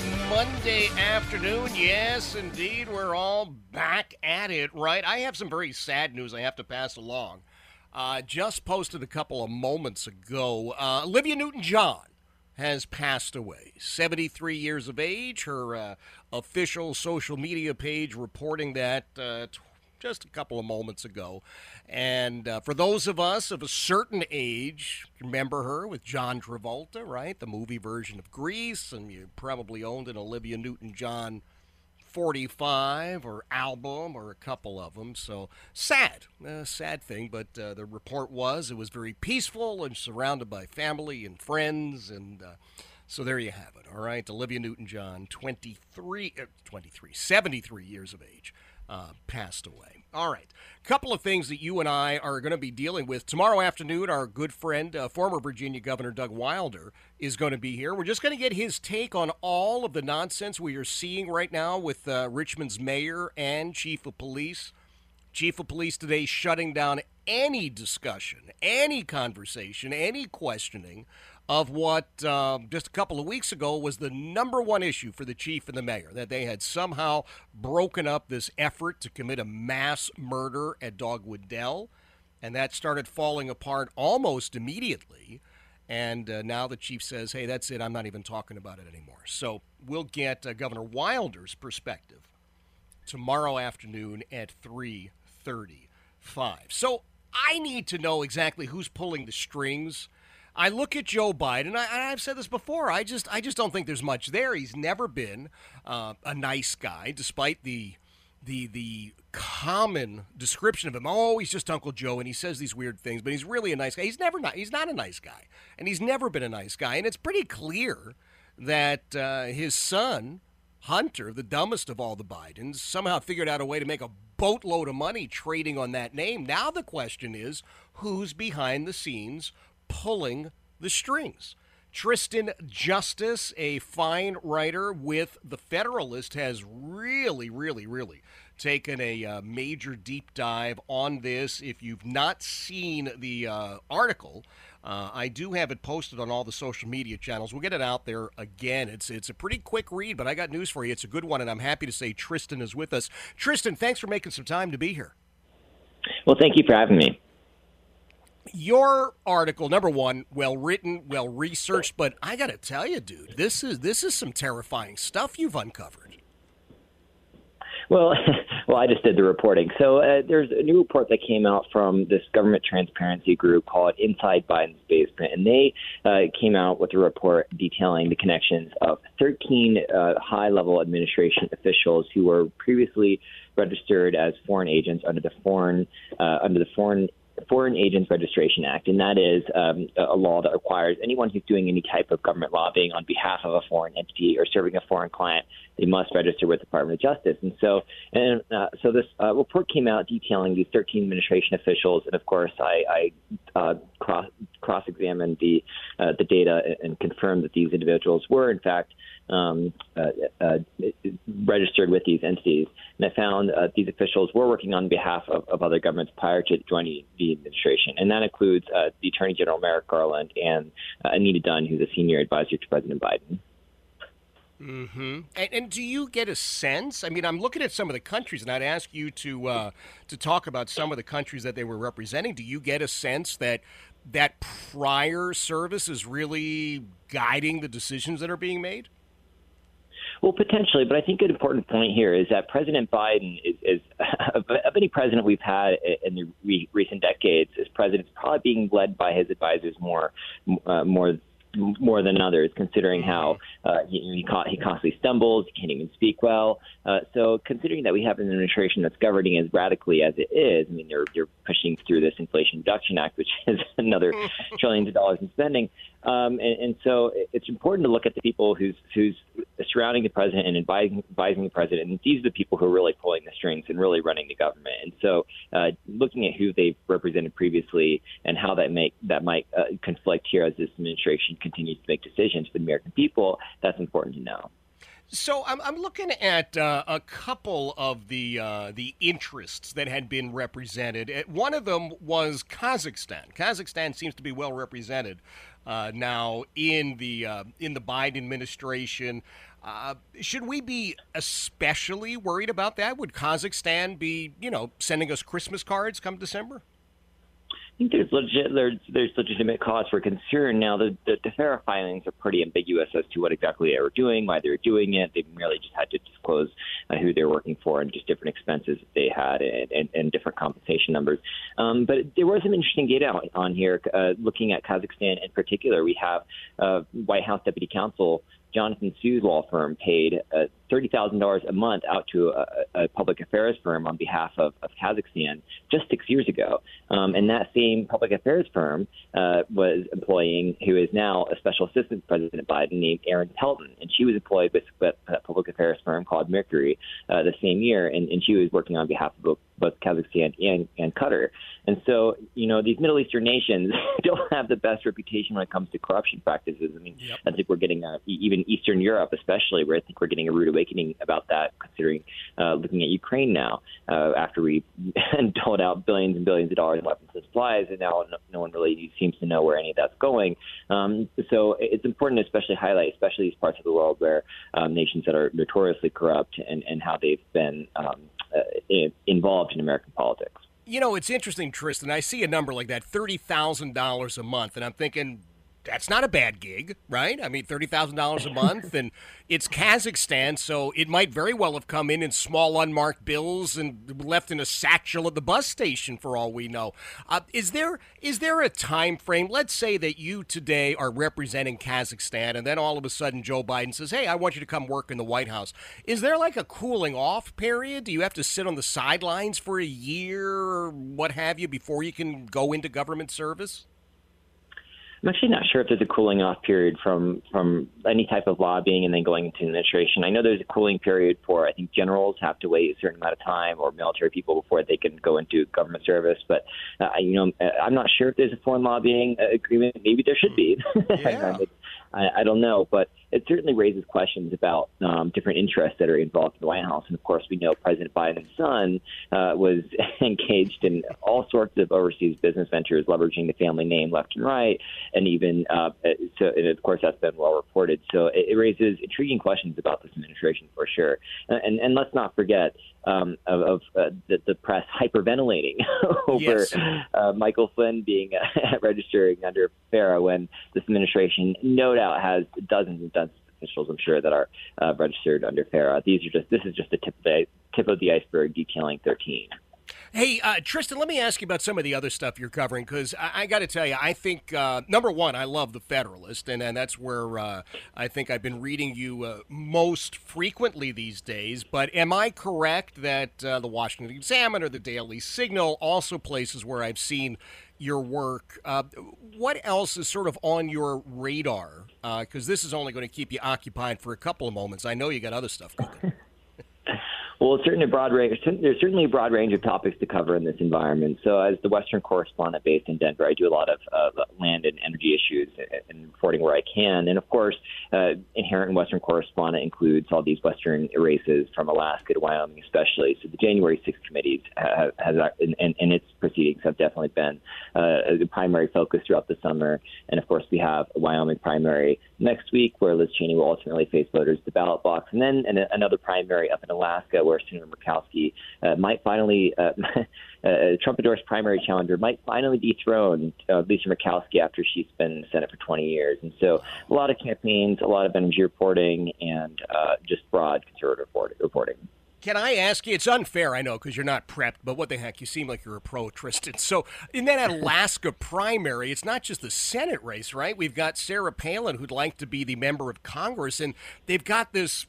Monday afternoon. Yes, indeed, we're all back at it, right? I have some very sad news I have to pass along. Uh, just posted a couple of moments ago. Uh, Olivia Newton John has passed away. 73 years of age. Her uh, official social media page reporting that uh, just a couple of moments ago. And uh, for those of us of a certain age, remember her with John Travolta, right? The movie version of Grease, and you probably owned an Olivia Newton John 45 or album or a couple of them. So sad, uh, sad thing. But uh, the report was it was very peaceful and surrounded by family and friends. And uh, so there you have it. All right. Olivia Newton John, 23, uh, 23, 73 years of age uh, passed away. All right. A couple of things that you and I are going to be dealing with. Tomorrow afternoon, our good friend, uh, former Virginia Governor Doug Wilder, is going to be here. We're just going to get his take on all of the nonsense we are seeing right now with uh, Richmond's mayor and chief of police. Chief of police today shutting down any discussion, any conversation, any questioning of what um, just a couple of weeks ago was the number one issue for the chief and the mayor that they had somehow broken up this effort to commit a mass murder at Dogwood Dell. And that started falling apart almost immediately. And uh, now the chief says, hey, that's it. I'm not even talking about it anymore. So we'll get uh, Governor Wilder's perspective tomorrow afternoon at 3.35. So I need to know exactly who's pulling the strings I look at Joe Biden. And I, have said this before. I just, I just don't think there's much there. He's never been uh, a nice guy, despite the, the, the common description of him. Oh, he's just Uncle Joe, and he says these weird things, but he's really a nice guy. He's never not. He's not a nice guy, and he's never been a nice guy. And it's pretty clear that uh, his son. Hunter, the dumbest of all the Bidens, somehow figured out a way to make a boatload of money trading on that name. Now the question is who's behind the scenes pulling the strings. Tristan Justice, a fine writer with The Federalist, has really, really, really taken a uh, major deep dive on this. If you've not seen the uh, article, uh, I do have it posted on all the social media channels. We'll get it out there again. It's it's a pretty quick read, but I got news for you. It's a good one, and I'm happy to say Tristan is with us. Tristan, thanks for making some time to be here. Well, thank you for having me your article number one well written well researched but i gotta tell you dude this is this is some terrifying stuff you've uncovered. Well well i just did the reporting. So uh, there's a new report that came out from this government transparency group called inside biden's basement and they uh, came out with a report detailing the connections of 13 uh, high level administration officials who were previously registered as foreign agents under the foreign uh, under the foreign Foreign Agents Registration Act, and that is um, a law that requires anyone who's doing any type of government lobbying on behalf of a foreign entity or serving a foreign client, they must register with the Department of Justice. And so, and uh, so this uh, report came out detailing these 13 administration officials, and of course, I, I uh, cross cross examined the uh, the data and confirmed that these individuals were in fact um, uh, uh, registered with these entities. And I found uh, these officials were working on behalf of, of, other governments prior to joining the administration. And that includes uh, the Attorney General Merrick Garland and uh, Anita Dunn, who's a senior advisor to President Biden. Mm-hmm. And, and, do you get a sense? I mean, I'm looking at some of the countries, and I'd ask you to uh, to talk about some of the countries that they were representing. Do you get a sense that that prior service is really guiding the decisions that are being made? Well, potentially, but I think an important point here is that President Biden is, is of any president we've had in the re- recent decades, is president probably being led by his advisors more, uh, more more than others, considering how uh, he, he, he constantly stumbles, he can't even speak well. Uh, so, considering that we have an administration that's governing as radically as it is, I mean, they're, they're pushing through this Inflation Reduction Act, which is another trillions of dollars in spending. Um, and, and so it's important to look at the people who's who's surrounding the president and advising, advising the president. And these are the people who are really pulling the strings and really running the government. And so, uh, looking at who they've represented previously and how that make that might uh, conflict here as this administration continues to make decisions for the American people, that's important to know. So I'm, I'm looking at uh, a couple of the uh, the interests that had been represented. Uh, one of them was Kazakhstan. Kazakhstan seems to be well represented uh, now in the uh, in the Biden administration. Uh, should we be especially worried about that? Would Kazakhstan be, you know, sending us Christmas cards come December? Think there's legit there's, there's legitimate cause for concern. Now, the, the, the filings are pretty ambiguous as to what exactly they were doing, why they were doing it. They merely just had to disclose uh, who they were working for and just different expenses that they had and, and, and different compensation numbers. Um, but there was some interesting data on here. Uh, looking at Kazakhstan in particular, we have uh, White House Deputy Counsel Jonathan Su's law firm paid uh, $30,000 a month out to a, a, public affairs firm on behalf of, of Kazakhstan just six years ago. Um, and that same public affairs firm uh, was employing who is now a special assistant to President Biden named Erin Pelton. And she was employed with, a public affairs firm called Mercury uh, the same year. And, and she was working on behalf of both Kazakhstan and, and Qatar. And so, you know, these Middle Eastern nations don't have the best reputation when it comes to corruption practices. I mean, yep. I think we're getting uh, even Eastern Europe, especially, where I think we're getting a rude awakening about that, considering uh, looking at Ukraine now, uh, after we doled out billions and billions of dollars in weapons and supplies, and now no, no one really seems to know where any of that's going. Um, so it's important to especially highlight, especially these parts of the world where um, nations that are notoriously corrupt and, and how they've been um, Uh, involved in American politics. You know, it's interesting, Tristan. I see a number like that, $30,000 a month, and I'm thinking, that's not a bad gig, right? I mean, thirty thousand dollars a month, and it's Kazakhstan, so it might very well have come in in small unmarked bills and left in a satchel at the bus station, for all we know. Uh, is there is there a time frame? Let's say that you today are representing Kazakhstan, and then all of a sudden Joe Biden says, "Hey, I want you to come work in the White House." Is there like a cooling off period? Do you have to sit on the sidelines for a year, or what have you, before you can go into government service? I'm actually not sure if there's a cooling off period from from any type of lobbying and then going into administration. I know there's a cooling period for I think generals have to wait a certain amount of time or military people before they can go into government service. But uh, you know, I'm not sure if there's a foreign lobbying agreement. Maybe there should be. Yeah. I, I don't know, but it certainly raises questions about um, different interests that are involved in the White House. And of course, we know President Biden's son uh, was engaged in all sorts of overseas business ventures, leveraging the family name left and right, and even uh, so. And of course, that's been well reported. So it, it raises intriguing questions about this administration for sure. And, and let's not forget um, of, of uh, the, the, press hyperventilating over yes. uh, Michael Flynn being uh, registering under FARA when this administration no doubt has dozens and dozens of officials, I'm sure, that are uh, registered under FARA. These are just this is just the tip of the tip of the iceberg detailing 13. Hey, uh, Tristan, let me ask you about some of the other stuff you're covering because I, I got to tell you, I think uh, number one, I love the Federalist, and, and that's where uh, I think I've been reading you uh, most frequently these days. But am I correct that uh, the Washington Examiner, the Daily Signal, also places where I've seen your work? Uh, what else is sort of on your radar? Because this is only going to keep you occupied for a couple of moments. I know you got other stuff cooking. Well, it's certainly a broad range. There's certainly a broad range of topics to cover in this environment. So, as the Western correspondent based in Denver, I do a lot of uh, land and energy issues and reporting where I can. And of course, uh, inherent in Western correspondent includes all these Western races from Alaska to Wyoming, especially. So, the January 6th committee have, has, and, and, its proceedings have definitely been uh, a primary focus throughout the summer. And of course, we have a Wyoming primary next week where Liz Cheney will ultimately face voters at the ballot box, and then an, another primary up in Alaska where Senator Murkowski uh, might finally, uh, uh, Trump endorsed primary challenger, might finally dethrone uh, Lisa Murkowski after she's been in the Senate for 20 years. And so a lot of campaigns, a lot of energy reporting, and uh, just broad conservative reporting. Can I ask you? It's unfair, I know, because you're not prepped, but what the heck? You seem like you're a pro, Tristan. So, in that Alaska primary, it's not just the Senate race, right? We've got Sarah Palin, who'd like to be the member of Congress, and they've got this.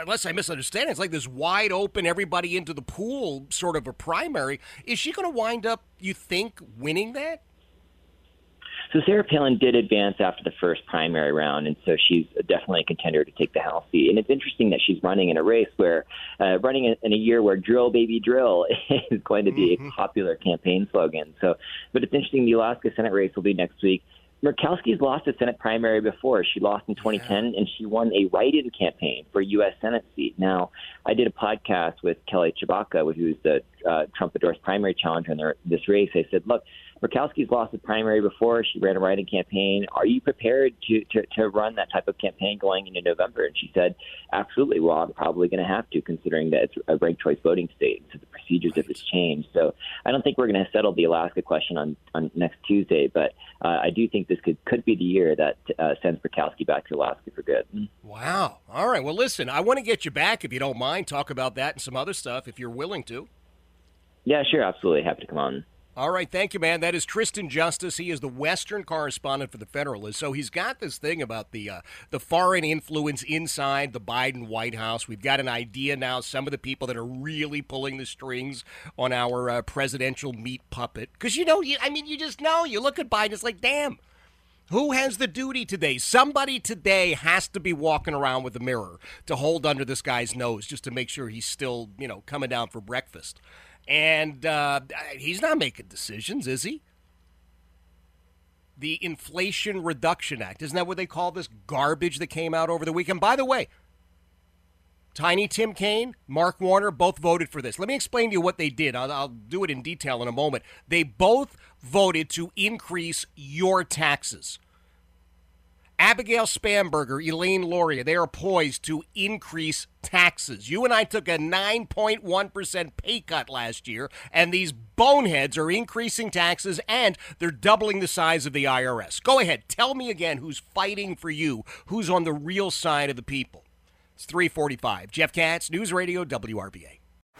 Unless I misunderstand, it's like this wide open, everybody into the pool sort of a primary. Is she going to wind up, you think, winning that? So Sarah Palin did advance after the first primary round, and so she's definitely a contender to take the House seat. And it's interesting that she's running in a race where, uh, running in a year where "drill baby drill" is going to be mm-hmm. a popular campaign slogan. So, but it's interesting. The Alaska Senate race will be next week. Murkowski's lost a Senate primary before. She lost in 2010, yeah. and she won a write-in campaign for a U.S. Senate seat. Now, I did a podcast with Kelly Tshibaka, who's the uh, Trump-endorsed primary challenger in this race. I said, look, Murkowski's lost the primary before. She ran a writing campaign. Are you prepared to, to, to run that type of campaign going into November? And she said, absolutely. Well, I'm probably going to have to, considering that it's a ranked choice voting state. So the procedures have changed. So I don't think we're going to settle the Alaska question on, on next Tuesday, but uh, I do think this could, could be the year that uh, sends Murkowski back to Alaska for good. Wow. All right. Well, listen, I want to get you back, if you don't mind, talk about that and some other stuff if you're willing to. Yeah, sure. Absolutely. Happy to come on. All right, thank you, man. That is Tristan Justice. He is the Western correspondent for the Federalist. So he's got this thing about the uh, the foreign influence inside the Biden White House. We've got an idea now. Some of the people that are really pulling the strings on our uh, presidential meat puppet, because you know, you, I mean, you just know. You look at Biden, it's like, damn. Who has the duty today? Somebody today has to be walking around with a mirror to hold under this guy's nose just to make sure he's still, you know, coming down for breakfast. And uh, he's not making decisions, is he? The Inflation Reduction Act. Isn't that what they call this garbage that came out over the weekend? By the way, Tiny Tim Kaine, Mark Warner both voted for this. Let me explain to you what they did. I'll, I'll, do it in detail in a moment. They both voted to increase your taxes. Abigail Spanberger, Elaine Luria, they are poised to increase taxes. You and I took a 9.1% pay cut last year, and these boneheads are increasing taxes and they're doubling the size of the IRS. Go ahead, tell me again who's fighting for you, who's on the real side of the people. It's 345. Jeff Katz, News Radio, WRVA.